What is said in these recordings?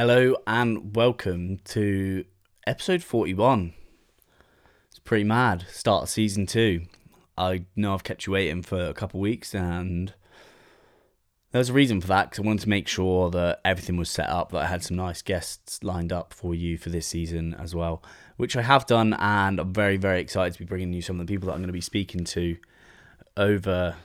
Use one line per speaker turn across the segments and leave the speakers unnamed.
Hello and welcome to episode 41. It's pretty mad. Start of season two. I know I've kept you waiting for a couple of weeks and there's a reason for that because I wanted to make sure that everything was set up, that I had some nice guests lined up for you for this season as well, which I have done. And I'm very, very excited to be bringing you some of the people that I'm going to be speaking to over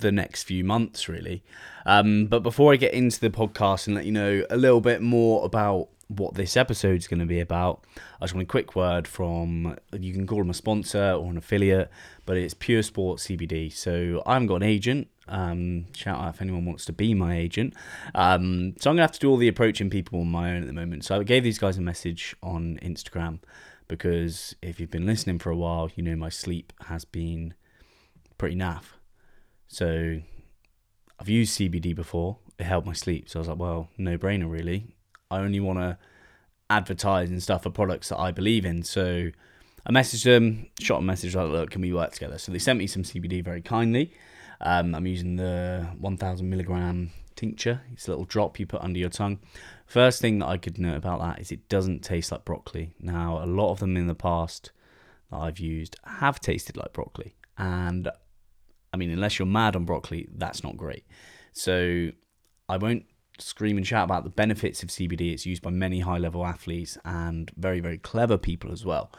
the next few months, really. Um, but before I get into the podcast and let you know a little bit more about what this episode is going to be about, I just want a quick word from you can call them a sponsor or an affiliate, but it's Pure Sport CBD. So I haven't got an agent. Um, shout out if anyone wants to be my agent. Um, so I'm gonna have to do all the approaching people on my own at the moment. So I gave these guys a message on Instagram because if you've been listening for a while, you know my sleep has been pretty naff. So I've used CBD before. It helped my sleep. So I was like, well, no brainer really. I only want to advertise and stuff for products that I believe in. So I messaged them, shot a message like, look, can we work together? So they sent me some CBD very kindly. Um, I'm using the 1000 milligram tincture. It's a little drop you put under your tongue. First thing that I could note about that is it doesn't taste like broccoli. Now, a lot of them in the past that I've used have tasted like broccoli. And I mean, unless you're mad on broccoli, that's not great. So I won't scream and shout about the benefits of CBD. It's used by many high level athletes and very, very clever people as well.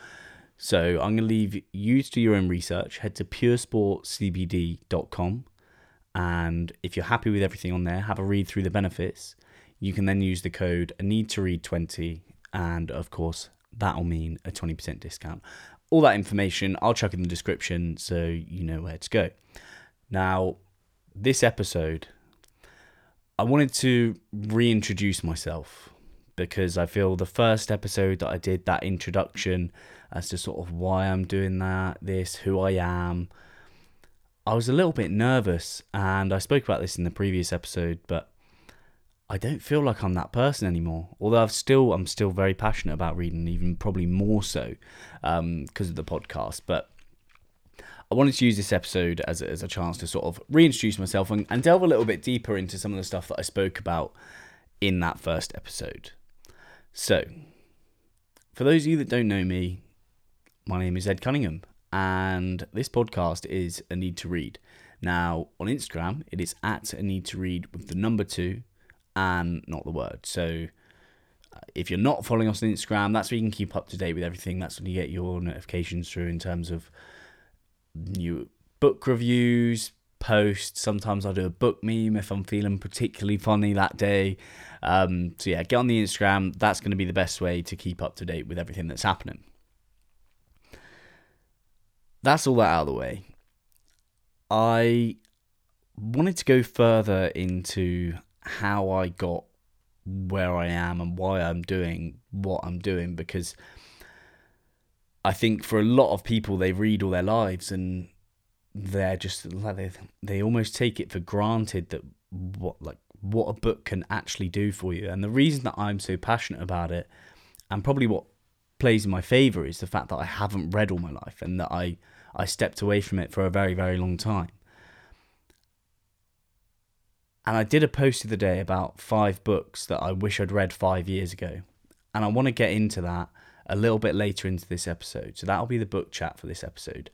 So I'm going to leave you to do your own research. Head to puresportcbd.com. And if you're happy with everything on there, have a read through the benefits. You can then use the code need to read 20. And of course, that'll mean a 20% discount. All that information I'll chuck in the description so you know where to go. Now, this episode, I wanted to reintroduce myself because I feel the first episode that I did, that introduction as to sort of why I'm doing that, this, who I am, I was a little bit nervous. And I spoke about this in the previous episode, but I don't feel like I'm that person anymore. Although I've still, I'm still very passionate about reading, even probably more so because um, of the podcast. But I wanted to use this episode as a, as a chance to sort of reintroduce myself and, and delve a little bit deeper into some of the stuff that I spoke about in that first episode. So, for those of you that don't know me, my name is Ed Cunningham, and this podcast is A Need to Read. Now, on Instagram, it is at A Need to Read with the number two and not the word. So, uh, if you're not following us on Instagram, that's where you can keep up to date with everything. That's when you get your notifications through in terms of new book reviews, posts. Sometimes I do a book meme if I'm feeling particularly funny that day. Um, so yeah, get on the Instagram. That's going to be the best way to keep up to date with everything that's happening. That's all that out of the way. I wanted to go further into how I got where I am and why I'm doing what I'm doing because I think for a lot of people, they read all their lives and they're just like they they almost take it for granted that what like what a book can actually do for you. And the reason that I'm so passionate about it, and probably what plays in my favor, is the fact that I haven't read all my life and that I I stepped away from it for a very very long time. And I did a post the other day about five books that I wish I'd read five years ago. And I want to get into that a little bit later into this episode. So that'll be the book chat for this episode.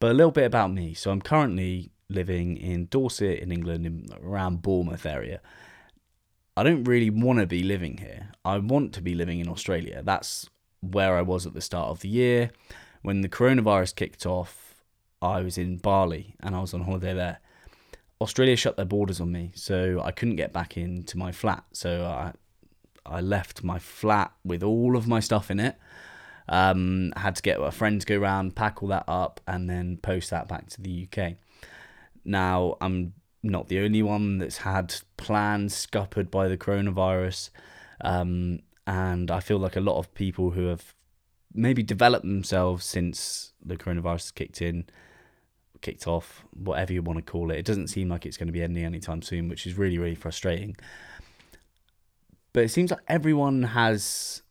But a little bit about me. So I'm currently living in Dorset in England, in, around Bournemouth area. I don't really want to be living here. I want to be living in Australia. That's where I was at the start of the year. When the coronavirus kicked off, I was in Bali and I was on holiday there. Australia shut their borders on me, so I couldn't get back into my flat. So I I left my flat with all of my stuff in it. Um, I had to get a friend to go around, pack all that up, and then post that back to the UK. Now, I'm not the only one that's had plans scuppered by the coronavirus. Um, and I feel like a lot of people who have maybe developed themselves since the coronavirus kicked in, kicked off, whatever you want to call it. It doesn't seem like it's going to be ending anytime soon, which is really, really frustrating. But it seems like everyone has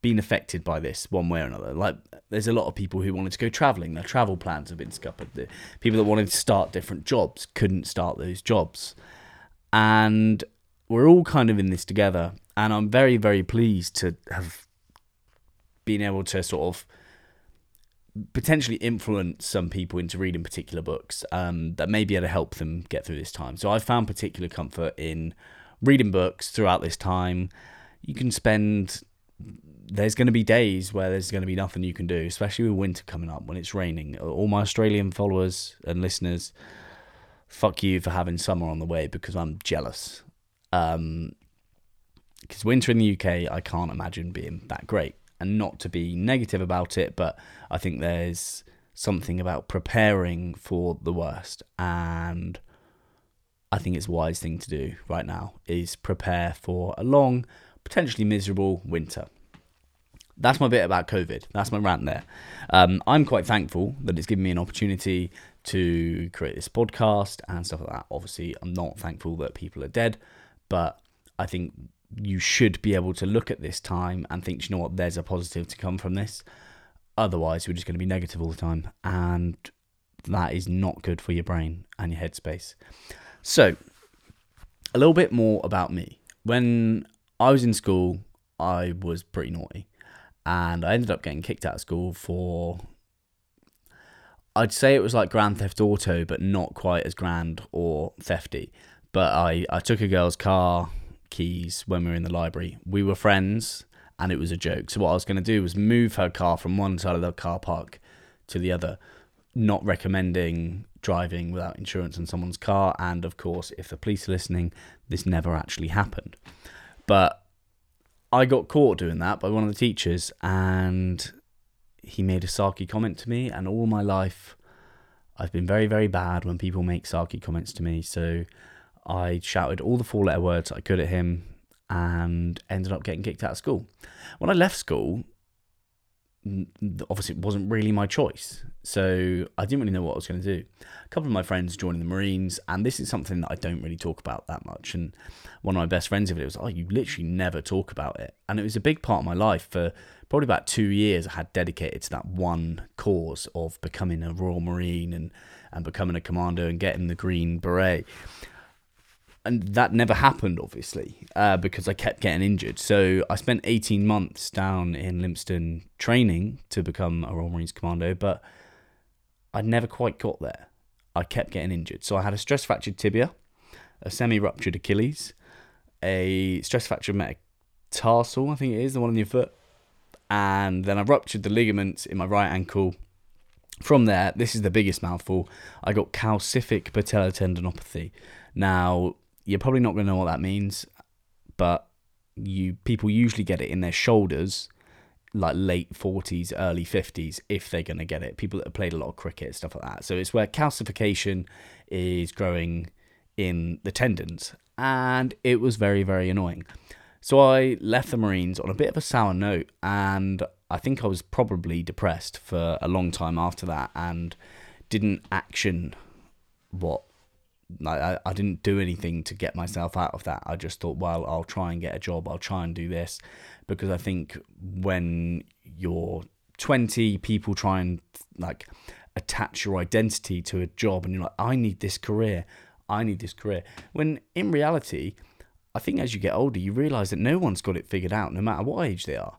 been affected by this one way or another. Like there's a lot of people who wanted to go traveling. Their travel plans have been scuppered. The people that wanted to start different jobs couldn't start those jobs. And we're all kind of in this together. And I'm very, very pleased to have been able to sort of potentially influence some people into reading particular books um, that may be able to help them get through this time. So I found particular comfort in reading books throughout this time. You can spend there's going to be days where there's going to be nothing you can do, especially with winter coming up when it's raining. All my Australian followers and listeners, fuck you for having summer on the way because I'm jealous. Um, because winter in the UK, I can't imagine being that great. And not to be negative about it, but I think there's something about preparing for the worst. And I think it's a wise thing to do right now is prepare for a long, potentially miserable winter. That's my bit about COVID. That's my rant there. Um, I'm quite thankful that it's given me an opportunity to create this podcast and stuff like that. Obviously, I'm not thankful that people are dead, but I think you should be able to look at this time and think, you know what, there's a positive to come from this. Otherwise, we're just going to be negative all the time. And that is not good for your brain and your headspace. So, a little bit more about me. When I was in school, I was pretty naughty. And I ended up getting kicked out of school for. I'd say it was like Grand Theft Auto, but not quite as grand or thefty. But I, I took a girl's car keys when we were in the library. We were friends and it was a joke. So what I was going to do was move her car from one side of the car park to the other, not recommending driving without insurance in someone's car. And of course, if the police are listening, this never actually happened. But I got caught doing that by one of the teachers, and he made a sarky comment to me. And all my life, I've been very, very bad when people make sarky comments to me. So I shouted all the four letter words I could at him and ended up getting kicked out of school. When I left school, obviously it wasn't really my choice. So I didn't really know what I was going to do. A couple of my friends joining the Marines, and this is something that I don't really talk about that much. And one of my best friends of it was, oh, you literally never talk about it. And it was a big part of my life for probably about two years. I had dedicated to that one cause of becoming a Royal Marine and, and becoming a commando and getting the Green Beret and that never happened, obviously, uh, because I kept getting injured. So I spent 18 months down in Lympstone training to become a Royal Marines Commando, but I never quite got there. I kept getting injured. So I had a stress fractured tibia, a semi ruptured Achilles, a stress fractured metatarsal, I think it is, the one on your foot, and then I ruptured the ligaments in my right ankle. From there, this is the biggest mouthful. I got calcific patellar tendinopathy. Now, you're probably not going to know what that means, but you people usually get it in their shoulders, like late 40s, early 50s, if they're going to get it. People that have played a lot of cricket, stuff like that. So it's where calcification is growing in the tendons, and it was very, very annoying. So I left the Marines on a bit of a sour note, and I think I was probably depressed for a long time after that, and didn't action what I, I didn't do anything to get myself out of that. I just thought, well, I'll try and get a job. I'll try and do this because I think when you're 20, people try and like attach your identity to a job, and you're like, I need this career. I need this career. When in reality, I think as you get older, you realize that no one's got it figured out, no matter what age they are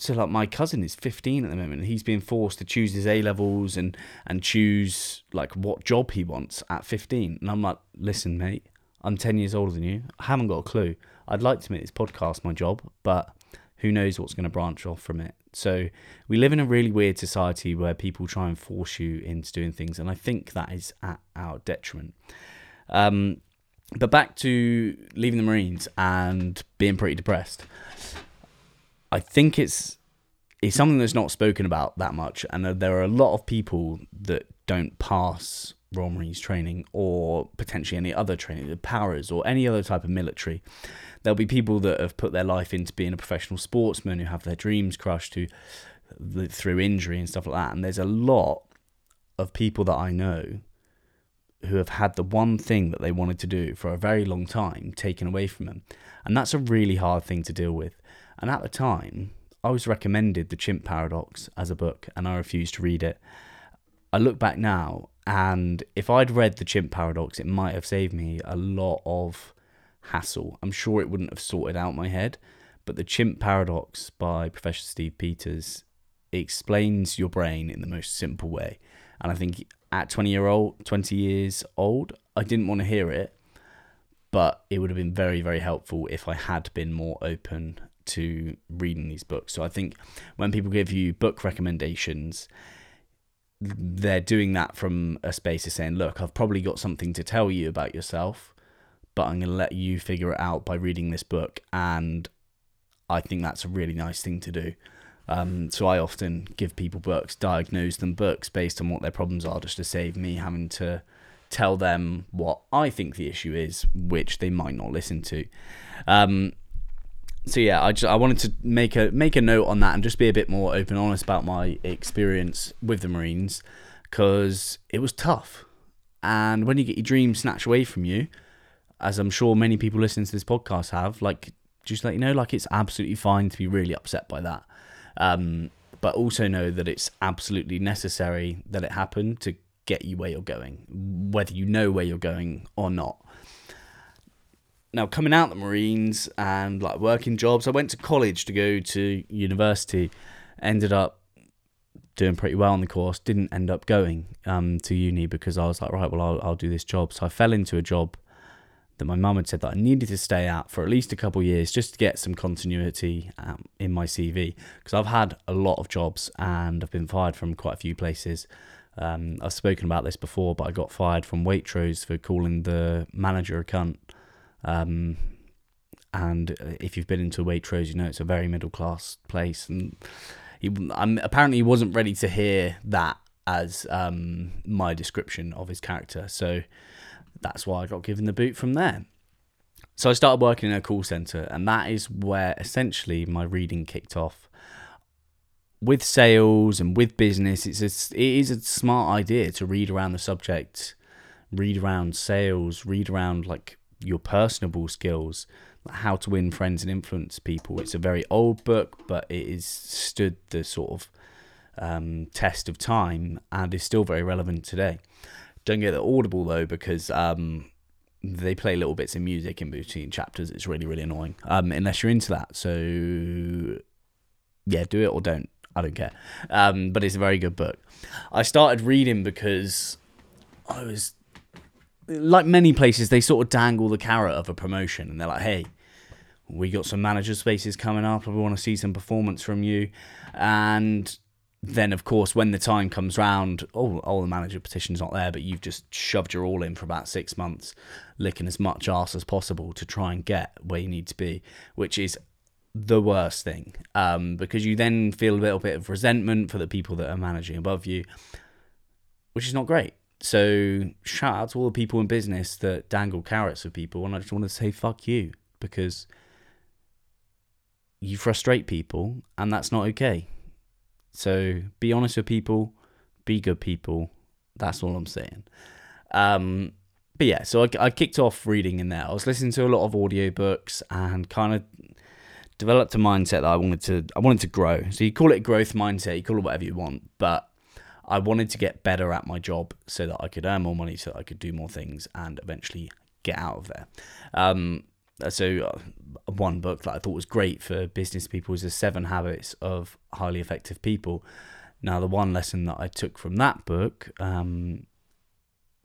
so like my cousin is 15 at the moment and he's being forced to choose his A levels and and choose like what job he wants at 15 and I'm like listen mate I'm 10 years older than you. I haven't got a clue. I'd like to make this podcast my job but who knows what's going to branch off from it. So we live in a really weird society where people try and force you into doing things and I think that is at our detriment. Um, but back to leaving the Marines and being pretty depressed I think it's it's something that's not spoken about that much, and there are a lot of people that don't pass Royal Marines training or potentially any other training, the powers or any other type of military. There'll be people that have put their life into being a professional sportsman who have their dreams crushed who, through injury and stuff like that. And there's a lot of people that I know who have had the one thing that they wanted to do for a very long time taken away from them. And that's a really hard thing to deal with. And at the time, I was recommended The Chimp Paradox as a book, and I refused to read it. I look back now, and if I'd read The Chimp Paradox, it might have saved me a lot of hassle. I'm sure it wouldn't have sorted out my head, but the chimp paradox by Professor Steve Peters explains your brain in the most simple way. And I think at 20 year old, 20 years old, I didn't want to hear it, but it would have been very, very helpful if I had been more open to reading these books. So I think when people give you book recommendations, they're doing that from a space of saying, look, I've probably got something to tell you about yourself, but I'm going to let you figure it out by reading this book. And I think that's a really nice thing to do. Um, so I often give people books, diagnose them books based on what their problems are, just to save me having to tell them what I think the issue is, which they might not listen to. Um, so yeah, I just I wanted to make a make a note on that and just be a bit more open, honest about my experience with the Marines, because it was tough. And when you get your dreams snatched away from you, as I'm sure many people listening to this podcast have, like just let you know, like it's absolutely fine to be really upset by that. Um, but also know that it's absolutely necessary that it happened to get you where you're going, whether you know where you're going or not now coming out the Marines and like working jobs, I went to college to go to university. Ended up doing pretty well on the course. Didn't end up going um, to uni because I was like, right, well, I'll, I'll do this job. So I fell into a job that my mum had said that I needed to stay at for at least a couple of years just to get some continuity um, in my CV because I've had a lot of jobs and I've been fired from quite a few places. Um, I've spoken about this before, but I got fired from Waitrose for calling the manager a cunt. Um, and if you've been into Waitrose, you know it's a very middle class place. And he, um, apparently, he wasn't ready to hear that as um, my description of his character. So that's why I got given the boot from there. So I started working in a call center, and that is where essentially my reading kicked off. With sales and with business, it's a, it is a smart idea to read around the subject, read around sales, read around like your personable skills, how to win friends and influence people. It's a very old book, but it is stood the sort of um, test of time and is still very relevant today. Don't get the Audible though because um, they play little bits of music in between chapters. It's really really annoying um, unless you're into that. So yeah, do it or don't. I don't care. Um, but it's a very good book. I started reading because I was like many places, they sort of dangle the carrot of a promotion, and they're like, "Hey, we got some manager spaces coming up. We want to see some performance from you." And then, of course, when the time comes round, oh, oh, the manager petition's not there, but you've just shoved your all in for about six months, licking as much ass as possible to try and get where you need to be, which is the worst thing um, because you then feel a little bit of resentment for the people that are managing above you, which is not great. So shout out to all the people in business that dangle carrots for people, and I just want to say fuck you because you frustrate people, and that's not okay. So be honest with people, be good people. That's all I'm saying. Um, but yeah, so I, I kicked off reading in there. I was listening to a lot of audiobooks and kind of developed a mindset that I wanted to I wanted to grow. So you call it growth mindset, you call it whatever you want, but I wanted to get better at my job so that I could earn more money, so that I could do more things and eventually get out of there. Um, so, uh, one book that I thought was great for business people was The Seven Habits of Highly Effective People. Now, the one lesson that I took from that book um,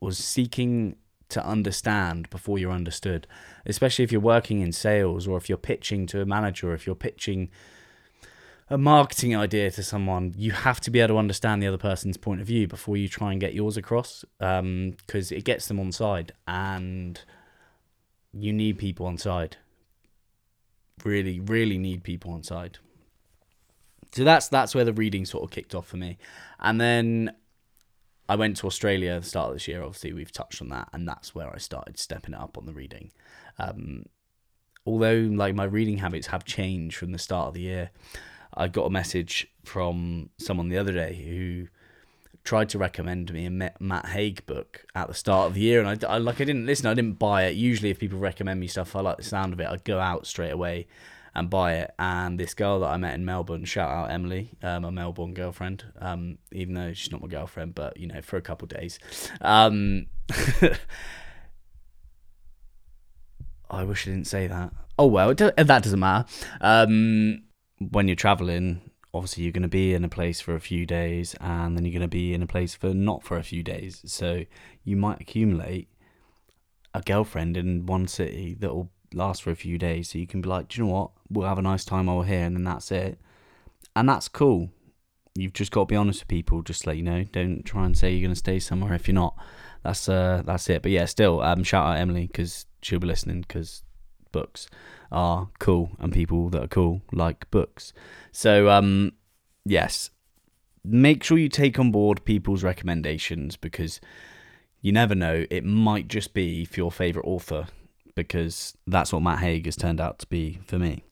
was seeking to understand before you're understood, especially if you're working in sales or if you're pitching to a manager, if you're pitching a marketing idea to someone, you have to be able to understand the other person's point of view before you try and get yours across, because um, it gets them on side, and you need people on side. Really, really need people on side. So that's that's where the reading sort of kicked off for me, and then I went to Australia at the start of this year. Obviously, we've touched on that, and that's where I started stepping it up on the reading. Um, although, like my reading habits have changed from the start of the year. I got a message from someone the other day who tried to recommend me a Matt Haig book at the start of the year, and I, I, like I didn't listen. I didn't buy it. Usually, if people recommend me stuff, I like the sound of it. I'd go out straight away and buy it. And this girl that I met in Melbourne, shout out Emily, um, my Melbourne girlfriend, um, even though she's not my girlfriend, but you know, for a couple days. Um, I wish I didn't say that. Oh well, do, that doesn't matter. Um, when you're traveling, obviously you're going to be in a place for a few days, and then you're going to be in a place for not for a few days. So you might accumulate a girlfriend in one city that will last for a few days. So you can be like, do you know what? We'll have a nice time over here, and then that's it. And that's cool. You've just got to be honest with people. Just let you know. Don't try and say you're going to stay somewhere if you're not. That's uh, that's it. But yeah, still, um, shout out Emily because she'll be listening because books are cool and people that are cool like books. So um, yes, make sure you take on board people's recommendations because you never know. It might just be for your favorite author because that's what Matt Haig has turned out to be for me.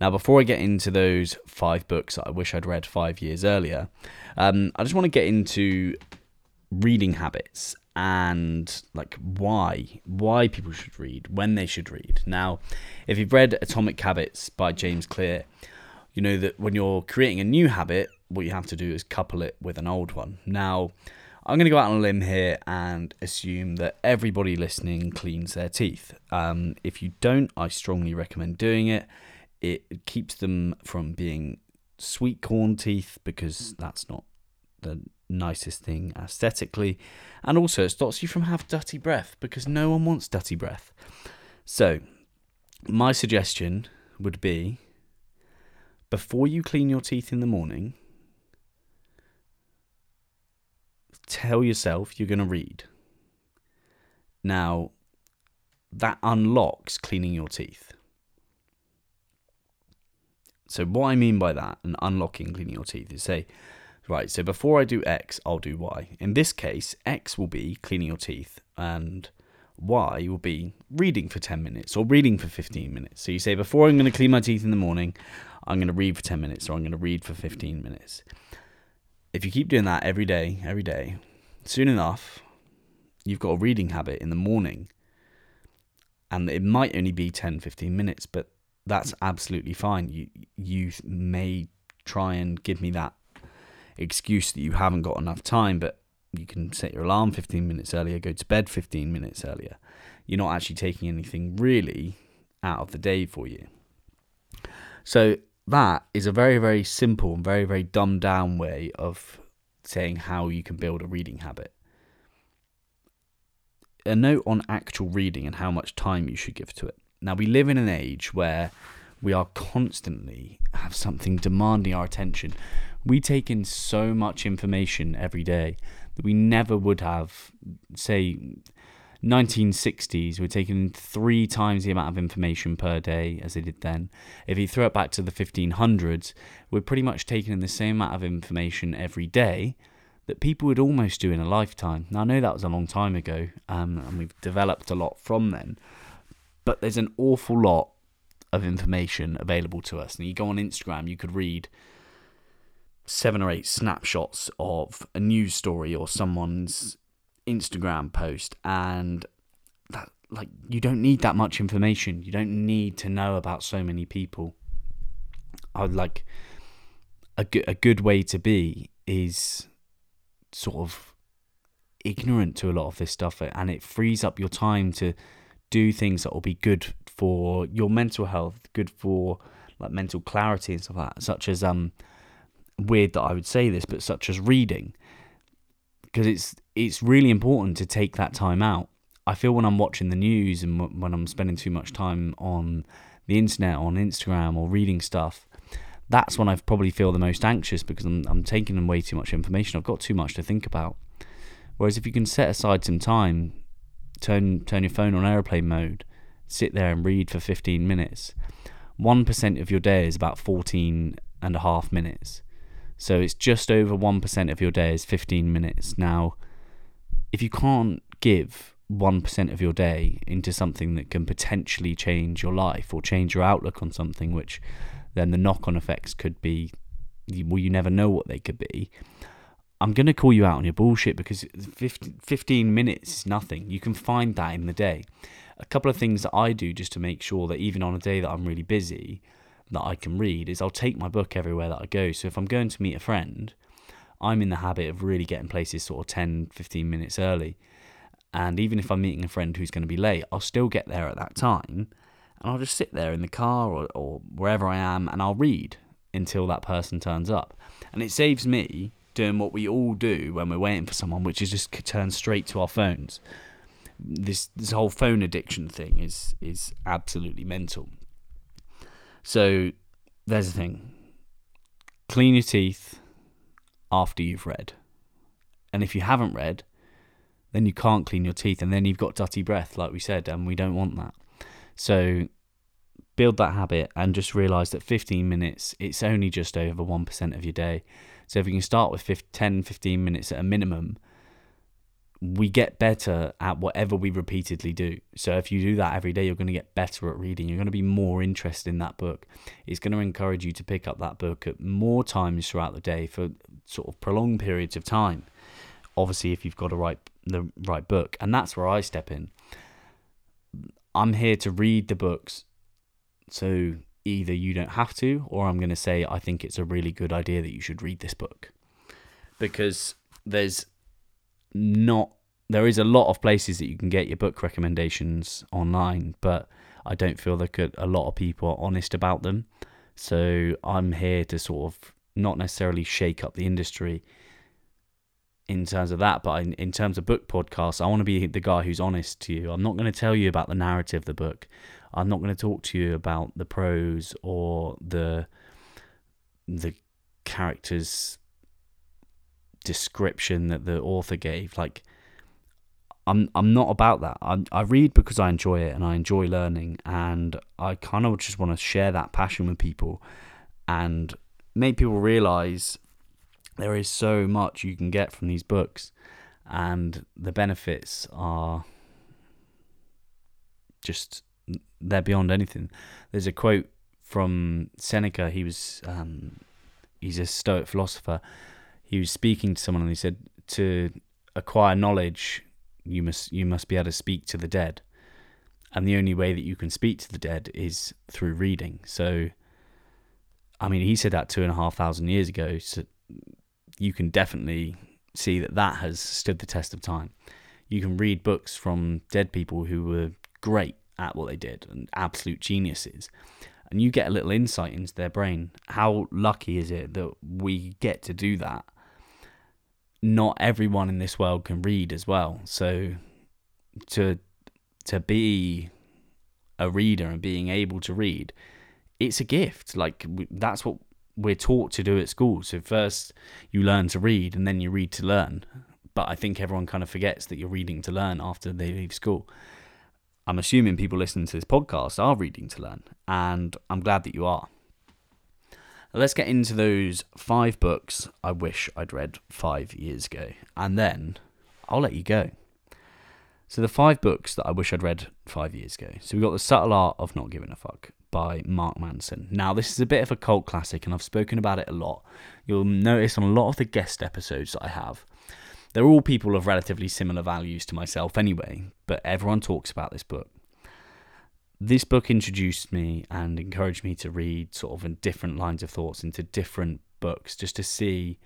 Now, before I get into those five books that I wish I'd read five years earlier, um, I just want to get into reading habits and like why why people should read when they should read. Now if you've read atomic habits by james clear you know that when you're creating a new habit what you have to do is couple it with an old one. Now i'm going to go out on a limb here and assume that everybody listening cleans their teeth. Um, if you don't i strongly recommend doing it. It keeps them from being sweet corn teeth because that's not the nicest thing aesthetically, and also it stops you from having dirty breath because no one wants dirty breath. So, my suggestion would be before you clean your teeth in the morning, tell yourself you're going to read. Now, that unlocks cleaning your teeth. So, what I mean by that and unlocking cleaning your teeth is say, Right, so before I do X, I'll do Y. In this case, X will be cleaning your teeth, and Y will be reading for 10 minutes or reading for 15 minutes. So you say, before I'm going to clean my teeth in the morning, I'm going to read for 10 minutes or I'm going to read for 15 minutes. If you keep doing that every day, every day, soon enough, you've got a reading habit in the morning. And it might only be 10, 15 minutes, but that's absolutely fine. You, you may try and give me that excuse that you haven't got enough time, but you can set your alarm 15 minutes earlier, go to bed 15 minutes earlier. You're not actually taking anything really out of the day for you. So, that is a very, very simple and very, very dumbed down way of saying how you can build a reading habit. A note on actual reading and how much time you should give to it. Now, we live in an age where we are constantly have something demanding our attention we take in so much information every day that we never would have, say, 1960s, we're taking three times the amount of information per day as they did then. If you throw it back to the 1500s, we're pretty much taking in the same amount of information every day that people would almost do in a lifetime. Now, I know that was a long time ago, um, and we've developed a lot from then, but there's an awful lot of information available to us. And you go on Instagram, you could read seven or eight snapshots of a news story or someone's Instagram post and that like you don't need that much information. You don't need to know about so many people. I'd like a good a good way to be is sort of ignorant to a lot of this stuff and it frees up your time to do things that will be good for your mental health, good for like mental clarity and stuff like that, such as um weird that I would say this, but such as reading, because it's it's really important to take that time out. I feel when I'm watching the news and when I'm spending too much time on the internet, on Instagram, or reading stuff, that's when I probably feel the most anxious because I'm I'm taking in way too much information. I've got too much to think about. Whereas if you can set aside some time, turn turn your phone on airplane mode, sit there and read for 15 minutes. 1% of your day is about 14 and a half minutes. So it's just over 1% of your day is 15 minutes. Now, if you can't give 1% of your day into something that can potentially change your life or change your outlook on something, which then the knock on effects could be, well, you never know what they could be. I'm going to call you out on your bullshit because 15 minutes is nothing. You can find that in the day. A couple of things that I do just to make sure that even on a day that I'm really busy, that I can read is I'll take my book everywhere that I go. So if I'm going to meet a friend, I'm in the habit of really getting places sort of 10, 15 minutes early. And even if I'm meeting a friend who's going to be late, I'll still get there at that time and I'll just sit there in the car or, or wherever I am and I'll read until that person turns up. And it saves me doing what we all do when we're waiting for someone, which is just turn straight to our phones. This this whole phone addiction thing is is absolutely mental. So there's the thing. Clean your teeth after you've read. And if you haven't read, then you can't clean your teeth and then you've got dirty breath, like we said, and we don't want that. So build that habit and just realize that 15 minutes, it's only just over 1% of your day. So if you can start with 10, 15 minutes at a minimum, we get better at whatever we repeatedly do. So if you do that every day, you're going to get better at reading. You're going to be more interested in that book. It's going to encourage you to pick up that book at more times throughout the day for sort of prolonged periods of time. Obviously, if you've got a right the right book, and that's where I step in. I'm here to read the books. So either you don't have to, or I'm going to say I think it's a really good idea that you should read this book. Because there's not, there is a lot of places that you can get your book recommendations online, but I don't feel like a lot of people are honest about them. So I'm here to sort of not necessarily shake up the industry in terms of that, but in, in terms of book podcasts, I want to be the guy who's honest to you. I'm not going to tell you about the narrative of the book. I'm not going to talk to you about the prose or the the characters description that the author gave. Like I'm I'm not about that. I I read because I enjoy it and I enjoy learning and I kind of just want to share that passion with people and make people realize there is so much you can get from these books, and the benefits are just they're beyond anything. There's a quote from Seneca. He was um, he's a Stoic philosopher. He was speaking to someone and he said, "To acquire knowledge, you must you must be able to speak to the dead, and the only way that you can speak to the dead is through reading." So, I mean, he said that two and a half thousand years ago. So you can definitely see that that has stood the test of time. You can read books from dead people who were great at what they did and absolute geniuses, and you get a little insight into their brain. How lucky is it that we get to do that? Not everyone in this world can read as well, so to to be a reader and being able to read, it's a gift. Like that's what we're taught to do at school. So first you learn to read and then you read to learn. But I think everyone kind of forgets that you're reading to learn after they leave school. I'm assuming people listening to this podcast are reading to learn, and I'm glad that you are. Let's get into those five books I wish I'd read five years ago, and then I'll let you go. So, the five books that I wish I'd read five years ago. So, we've got The Subtle Art of Not Giving a Fuck, by Mark Manson. Now, this is a bit of a cult classic, and I've spoken about it a lot. You'll notice on a lot of the guest episodes that I have, they're all people of relatively similar values to myself anyway, but everyone talks about this book. This book introduced me and encouraged me to read sort of in different lines of thoughts into different books just to see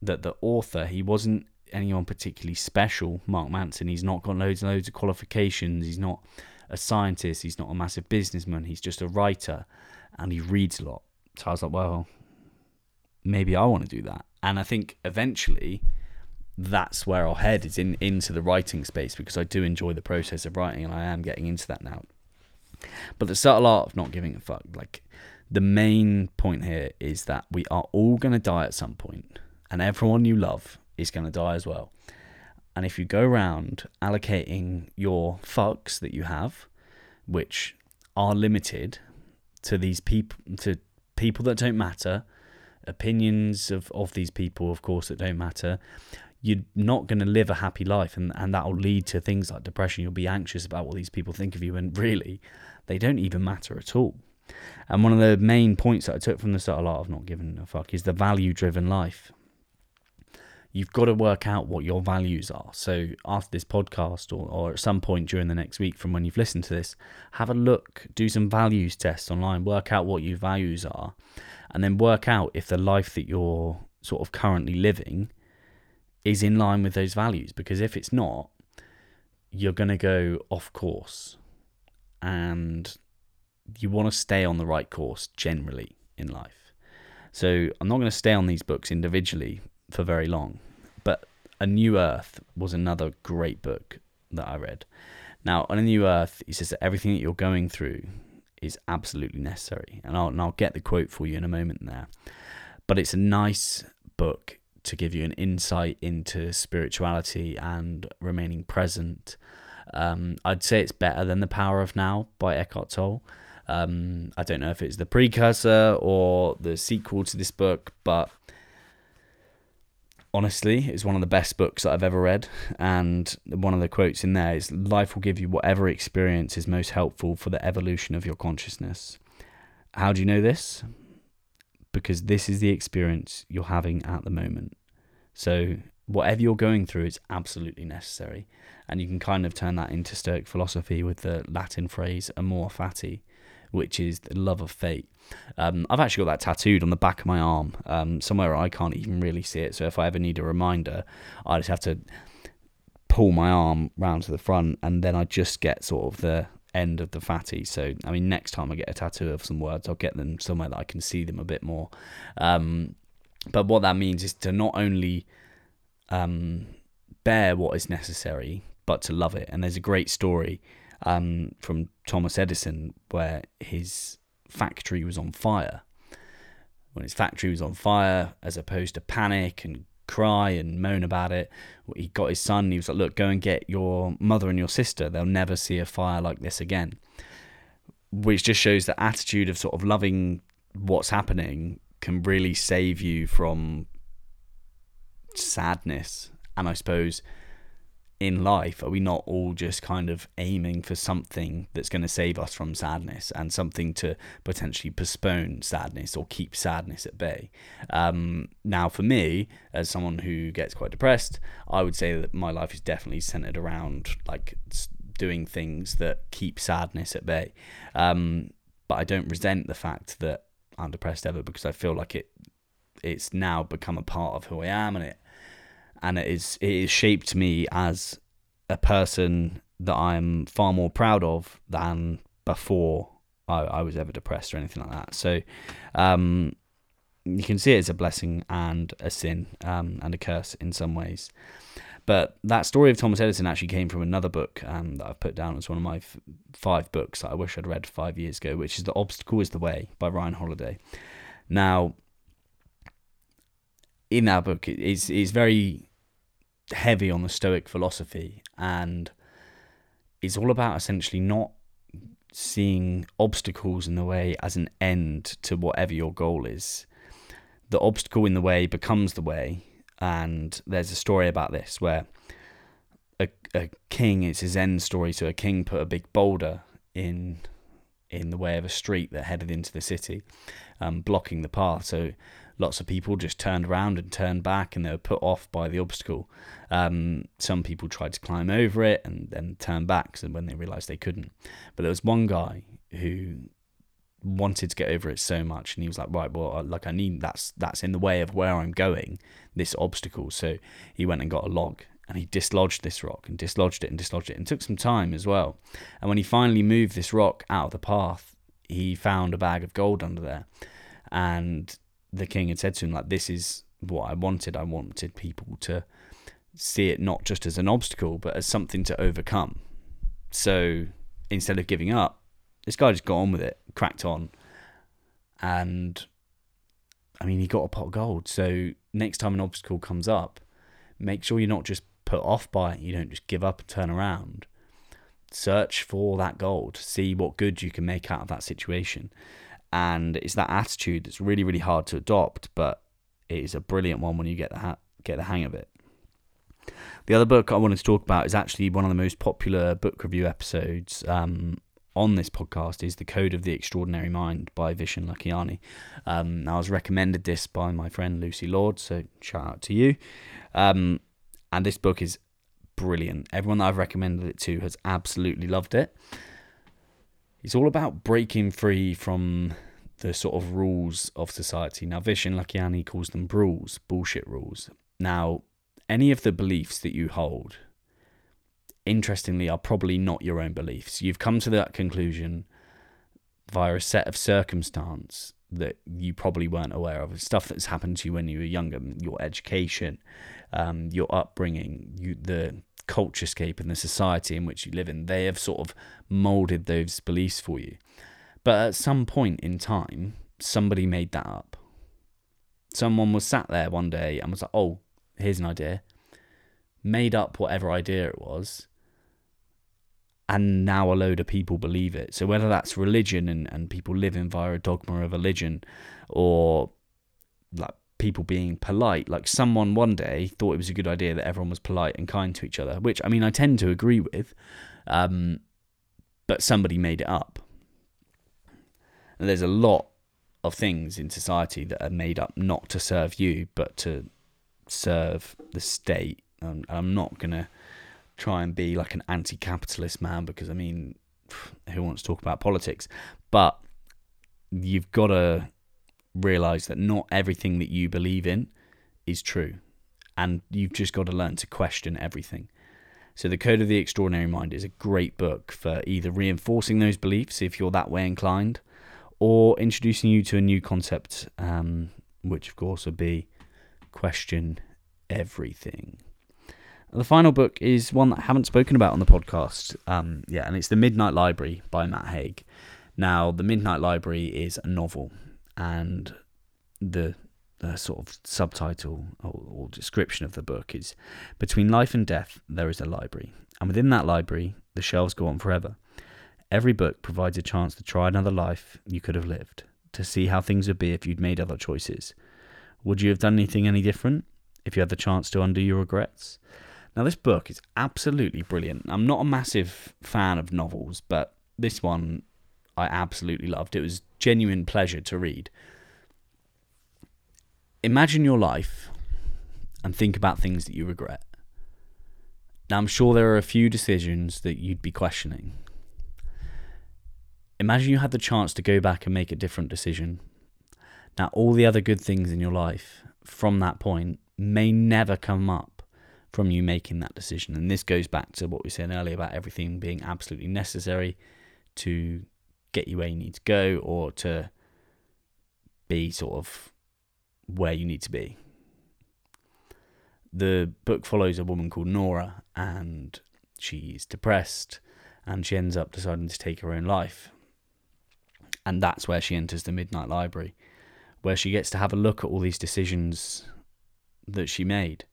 that the author, he wasn't anyone particularly special, Mark Manson. He's not got loads and loads of qualifications. He's not a scientist, he's not a massive businessman, he's just a writer and he reads a lot. So I was like, well, maybe I want to do that. And I think eventually that's where I'll head is in into the writing space because I do enjoy the process of writing and I am getting into that now. But the subtle art of not giving a fuck, like the main point here is that we are all going to die at some point and everyone you love is going to die as well. And if you go around allocating your fucks that you have, which are limited to these people, to people that don't matter, opinions of, of these people, of course, that don't matter, you're not going to live a happy life. And, and that will lead to things like depression. You'll be anxious about what these people think of you. And really, they don't even matter at all. And one of the main points that I took from the subtle art of not giving a fuck is the value driven life you've got to work out what your values are. So after this podcast or, or at some point during the next week from when you've listened to this, have a look, do some values tests online, work out what your values are, and then work out if the life that you're sort of currently living is in line with those values. Because if it's not, you're going to go off course and you want to stay on the right course generally in life. So I'm not going to stay on these books individually for very long, but A New Earth was another great book that I read. Now, on A New Earth, he says that everything that you're going through is absolutely necessary. And I'll, and I'll get the quote for you in a moment there. But it's a nice book to give you an insight into spirituality and remaining present. Um, I'd say it's better than The Power of Now by Eckhart Tolle. Um, I don't know if it's the precursor or the sequel to this book, but honestly, it's one of the best books that I've ever read. And one of the quotes in there is Life will give you whatever experience is most helpful for the evolution of your consciousness. How do you know this? Because this is the experience you're having at the moment. So, whatever you're going through is absolutely necessary. And you can kind of turn that into Stoic philosophy with the Latin phrase amor fati, which is the love of fate. Um, I've actually got that tattooed on the back of my arm, um, somewhere I can't even really see it. So if I ever need a reminder, I just have to pull my arm round to the front, and then I just get sort of the end of the fatty. So I mean, next time I get a tattoo of some words, I'll get them somewhere that I can see them a bit more. Um, but what that means is to not only um, bear what is necessary, but to love it. And there's a great story um, from Thomas Edison where his factory was on fire. When his factory was on fire, as opposed to panic and cry and moan about it, he got his son. He was like, "Look, go and get your mother and your sister. They'll never see a fire like this again." Which just shows the attitude of sort of loving what's happening can really save you from sadness. And I suppose in life are we not all just kind of aiming for something that's going to save us from sadness and something to potentially postpone sadness or keep sadness at bay um, now for me as someone who gets quite depressed i would say that my life is definitely centered around like doing things that keep sadness at bay um, but i don't resent the fact that i'm depressed ever because i feel like it it's now become a part of who i am and it and it is it is shaped me as a person that I'm far more proud of than before I, I was ever depressed or anything like that. So um, you can see it as a blessing and a sin um, and a curse in some ways. But that story of Thomas Edison actually came from another book um, that I've put down as one of my f- five books that I wish I'd read five years ago, which is The Obstacle is the Way by Ryan Holiday. Now, in that book, it's, it's very heavy on the Stoic philosophy, and it's all about essentially not seeing obstacles in the way as an end to whatever your goal is. The obstacle in the way becomes the way, and there's a story about this where a, a king, it's his end story. So a king put a big boulder in in the way of a street that headed into the city, um, blocking the path. So lots of people just turned around and turned back and they were put off by the obstacle. Um, some people tried to climb over it and then turn back when they realized they couldn't. But there was one guy who wanted to get over it so much and he was like right well like I need that's that's in the way of where I'm going this obstacle so he went and got a log and he dislodged this rock and dislodged it and dislodged it and took some time as well and when he finally moved this rock out of the path he found a bag of gold under there and the king had said to him like this is what I wanted. I wanted people to see it not just as an obstacle but as something to overcome. So instead of giving up, this guy just got on with it, cracked on, and I mean he got a pot of gold. So next time an obstacle comes up, make sure you're not just put off by it. You don't just give up and turn around. Search for that gold. See what good you can make out of that situation and it's that attitude that's really really hard to adopt, but it is a brilliant one when you get the ha- get the hang of it. The other book I wanted to talk about is actually one of the most popular book review episodes um, on this podcast is The Code of the Extraordinary Mind by Vishen Lakhiani. Um, I was recommended this by my friend Lucy Lord, so shout out to you. Um, and this book is brilliant. Everyone that I've recommended it to has absolutely loved it. It's all about breaking free from the sort of rules of society. Now, Vishen Lakhiani calls them rules, bullshit rules. Now, any of the beliefs that you hold, interestingly, are probably not your own beliefs. You've come to that conclusion via a set of circumstance that you probably weren't aware of. Stuff that's happened to you when you were younger, your education, um, your upbringing, you, the culture scape and the society in which you live in. They have sort of molded those beliefs for you. But at some point in time, somebody made that up. Someone was sat there one day and was like, oh, here's an idea. Made up whatever idea it was. And now a load of people believe it. So whether that's religion and, and people living via a dogma of religion or like people being polite, like someone one day thought it was a good idea that everyone was polite and kind to each other, which I mean I tend to agree with. Um, but somebody made it up. And there's a lot of things in society that are made up not to serve you, but to serve the state. And I'm not going to try and be like an anti capitalist man because, I mean, who wants to talk about politics? But you've got to realize that not everything that you believe in is true. And you've just got to learn to question everything. So, The Code of the Extraordinary Mind is a great book for either reinforcing those beliefs if you're that way inclined, or introducing you to a new concept, um, which of course would be question everything. The final book is one that I haven't spoken about on the podcast. Um, yeah, and it's The Midnight Library by Matt Haig. Now, The Midnight Library is a novel, and the, the sort of subtitle or, or description of the book is Between Life and Death, there is a library. And within that library, the shelves go on forever. Every book provides a chance to try another life you could have lived, to see how things would be if you'd made other choices. Would you have done anything any different if you had the chance to undo your regrets? Now, this book is absolutely brilliant. I'm not a massive fan of novels, but this one I absolutely loved. It was genuine pleasure to read. Imagine your life and think about things that you regret. Now, I'm sure there are a few decisions that you'd be questioning. Imagine you had the chance to go back and make a different decision. Now, all the other good things in your life from that point may never come up from you making that decision. And this goes back to what we said earlier about everything being absolutely necessary to get you where you need to go or to be sort of where you need to be. The book follows a woman called Nora and she's depressed and she ends up deciding to take her own life. And that's where she enters the Midnight Library, where she gets to have a look at all these decisions that she made.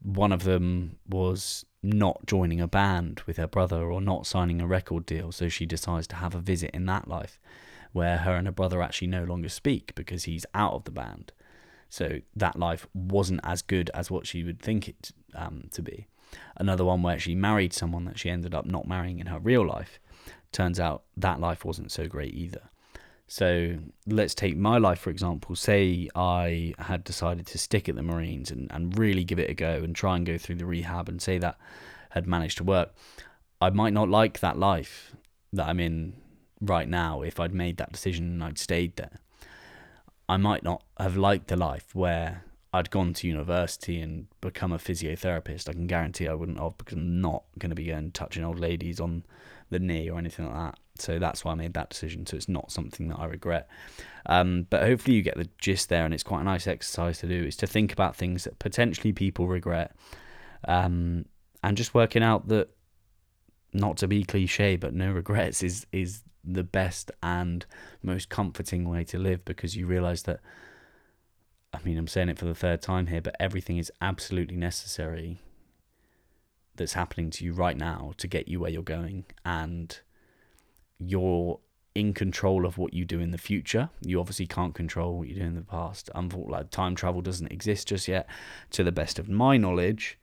One of them was not joining a band with her brother or not signing a record deal, so she decides to have a visit in that life where her and her brother actually no longer speak because he's out of the band. So that life wasn't as good as what she would think it um, to be. Another one where she married someone that she ended up not marrying in her real life. Turns out that life wasn't so great either. So let's take my life, for example. Say I had decided to stick at the Marines and, and really give it a go and try and go through the rehab and say that had managed to work. I might not like that life that I'm in right now if I'd made that decision and I'd stayed there. I might not have liked the life where I'd gone to university and become a physiotherapist. I can guarantee I wouldn't have because I'm not going to be going touching old ladies on the knee or anything like that. So that's why I made that decision. So it's not something that I regret. Um, but hopefully you get the gist there, and it's quite a nice exercise to do. Is to think about things that potentially people regret, um, and just working out that not to be cliche, but no regrets is is the best and most comforting way to live because you realize that. I mean, I'm saying it for the third time here, but everything is absolutely necessary that's happening to you right now to get you where you're going and you're in control of what you do in the future. You obviously can't control what you do in the past. Unfortunately, like time travel doesn't exist just yet, to the best of my knowledge.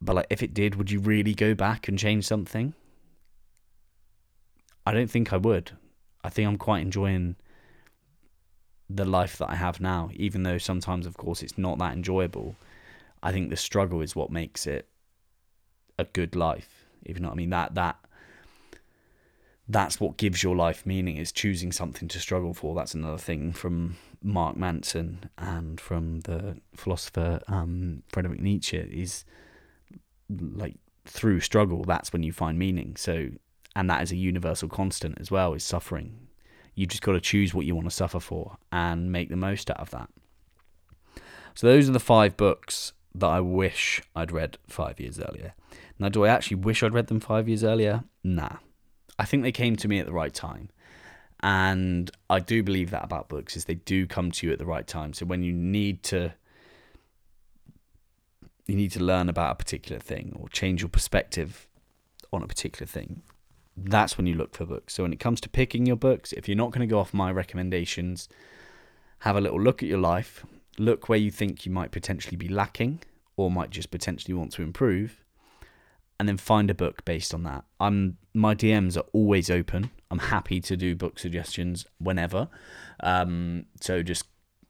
But like, if it did, would you really go back and change something? I don't think I would. I think I'm quite enjoying the life that I have now, even though sometimes, of course, it's not that enjoyable. I think the struggle is what makes it a good life. If you know what I mean, that that that's what gives your life meaning is choosing something to struggle for. That's another thing from Mark Manson and from the philosopher um, Friedrich Nietzsche is like through struggle, that's when you find meaning. So, and that is a universal constant as well, is suffering. You've just got to choose what you want to suffer for and make the most out of that. So, those are the five books that I wish I'd read five years earlier. Now, do I actually wish I'd read them five years earlier? Nah. I think they came to me at the right time. And I do believe that about books is they do come to you at the right time. So when you need to you need to learn about a particular thing or change your perspective on a particular thing, that's when you look for books. So when it comes to picking your books, if you're not going to go off my recommendations, have a little look at your life, look where you think you might potentially be lacking or might just potentially want to improve, and then find a book based on that. I'm my DMs are always open. I'm happy to do book suggestions whenever. Um, so just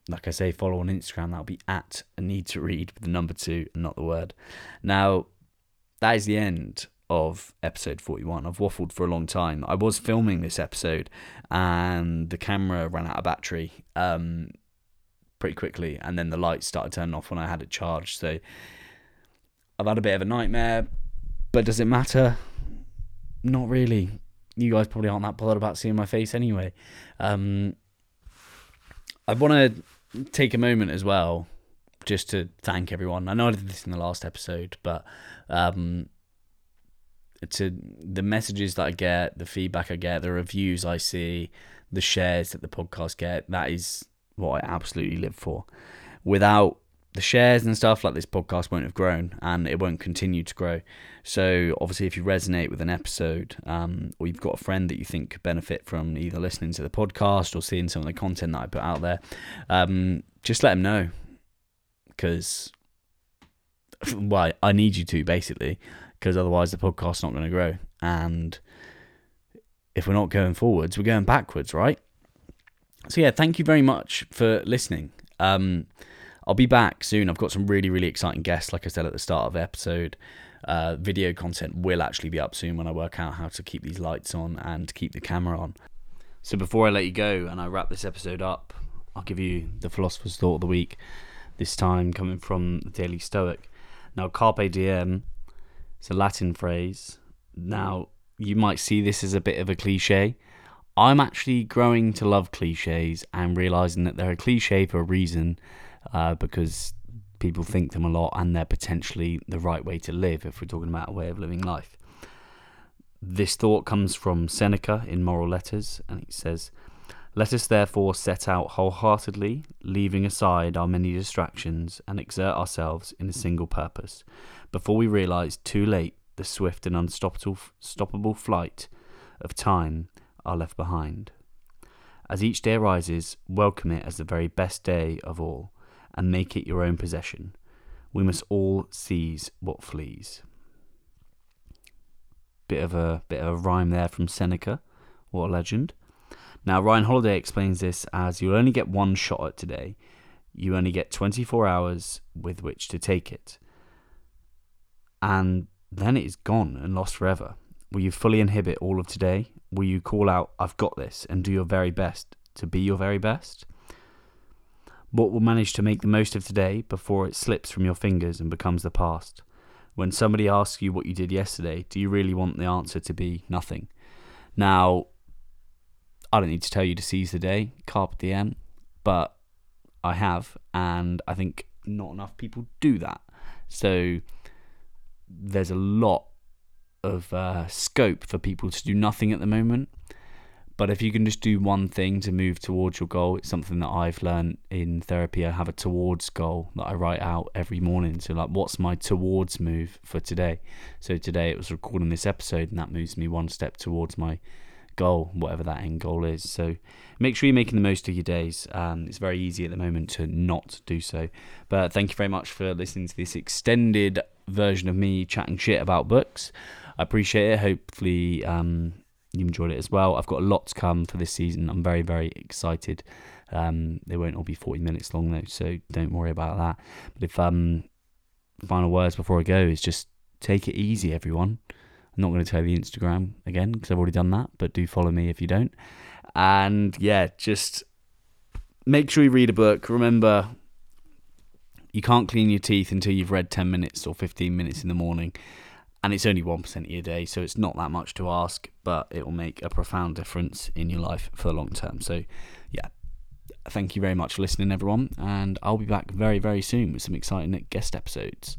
like I say, follow on Instagram. That'll be at a need to read with the number two and not the word. Now, that is the end of episode 41. I've waffled for a long time. I was filming this episode and the camera ran out of battery um, pretty quickly, and then the lights started turning off when I had it charged. So I've had a bit of a nightmare, but does it matter? Not really. You guys probably aren't that bothered about seeing my face anyway. Um, I want to take a moment as well just to thank everyone. I know I did this in the last episode, but um, to the messages that I get, the feedback I get, the reviews I see, the shares that the podcast get, that is what I absolutely live for. Without the shares and stuff like this podcast won't have grown and it won't continue to grow. So obviously if you resonate with an episode um, or you've got a friend that you think could benefit from either listening to the podcast or seeing some of the content that i put out there um, just let them know. Because well i need you to basically because otherwise the podcast's not going to grow. And if we're not going forwards we're going backwards right so yeah thank you very much for listening um, I'll be back soon. I've got some really, really exciting guests, like I said at the start of the episode. Uh, video content will actually be up soon when I work out how to keep these lights on and keep the camera on. So before I let you go and I wrap this episode up, I'll give you the philosopher's thought of the week. This time coming from the Daily Stoic. Now, carpe diem, it's a Latin phrase. Now, you might see this as a bit of a cliche. I'm actually growing to love cliches and realizing that they're a cliche for a reason uh, because people think them a lot and they're potentially the right way to live if we're talking about a way of living life. This thought comes from Seneca in Moral Letters, and he says, Let us therefore set out wholeheartedly, leaving aside our many distractions, and exert ourselves in a single purpose, before we realize too late the swift and unstoppable flight of time are left behind. As each day arises, welcome it as the very best day of all, and make it your own possession. We must all seize what flees. Bit of a bit of a rhyme there from Seneca. What a legend. Now Ryan Holiday explains this as you'll only get one shot at today. You only get 24 hours with which to take it. And then it is gone and lost forever. Will you fully inhibit all of today? Will you call out, I've got this, and do your very best to be your very best? What will manage to make the most of today before it slips from your fingers and becomes the past? When somebody asks you what you did yesterday, do you really want the answer to be nothing? Now, I don't need to tell you to seize the day, carpe diem, but I have, and I think not enough people do that. So there's a lot of uh, scope for people to do nothing at the moment. But if you can just do one thing to move towards your goal, it's something that I've learned in therapy. I have a towards goal that I write out every morning. So, like, what's my towards move for today? So, today it was recording this episode, and that moves me one step towards my goal, whatever that end goal is. So, make sure you're making the most of your days. Um, it's very easy at the moment to not do so. But thank you very much for listening to this extended version of me chatting shit about books. I appreciate it. Hopefully, um, you enjoyed it as well. I've got a lot to come for this season. I'm very, very excited. Um, they won't all be 40 minutes long though, so don't worry about that. But if um, final words before I go is just take it easy, everyone. I'm not going to tell you the Instagram again because I've already done that, but do follow me if you don't. And yeah, just make sure you read a book. Remember, you can't clean your teeth until you've read 10 minutes or 15 minutes in the morning. And it's only 1% of your day, so it's not that much to ask, but it will make a profound difference in your life for the long term. So, yeah, thank you very much for listening, everyone. And I'll be back very, very soon with some exciting guest episodes.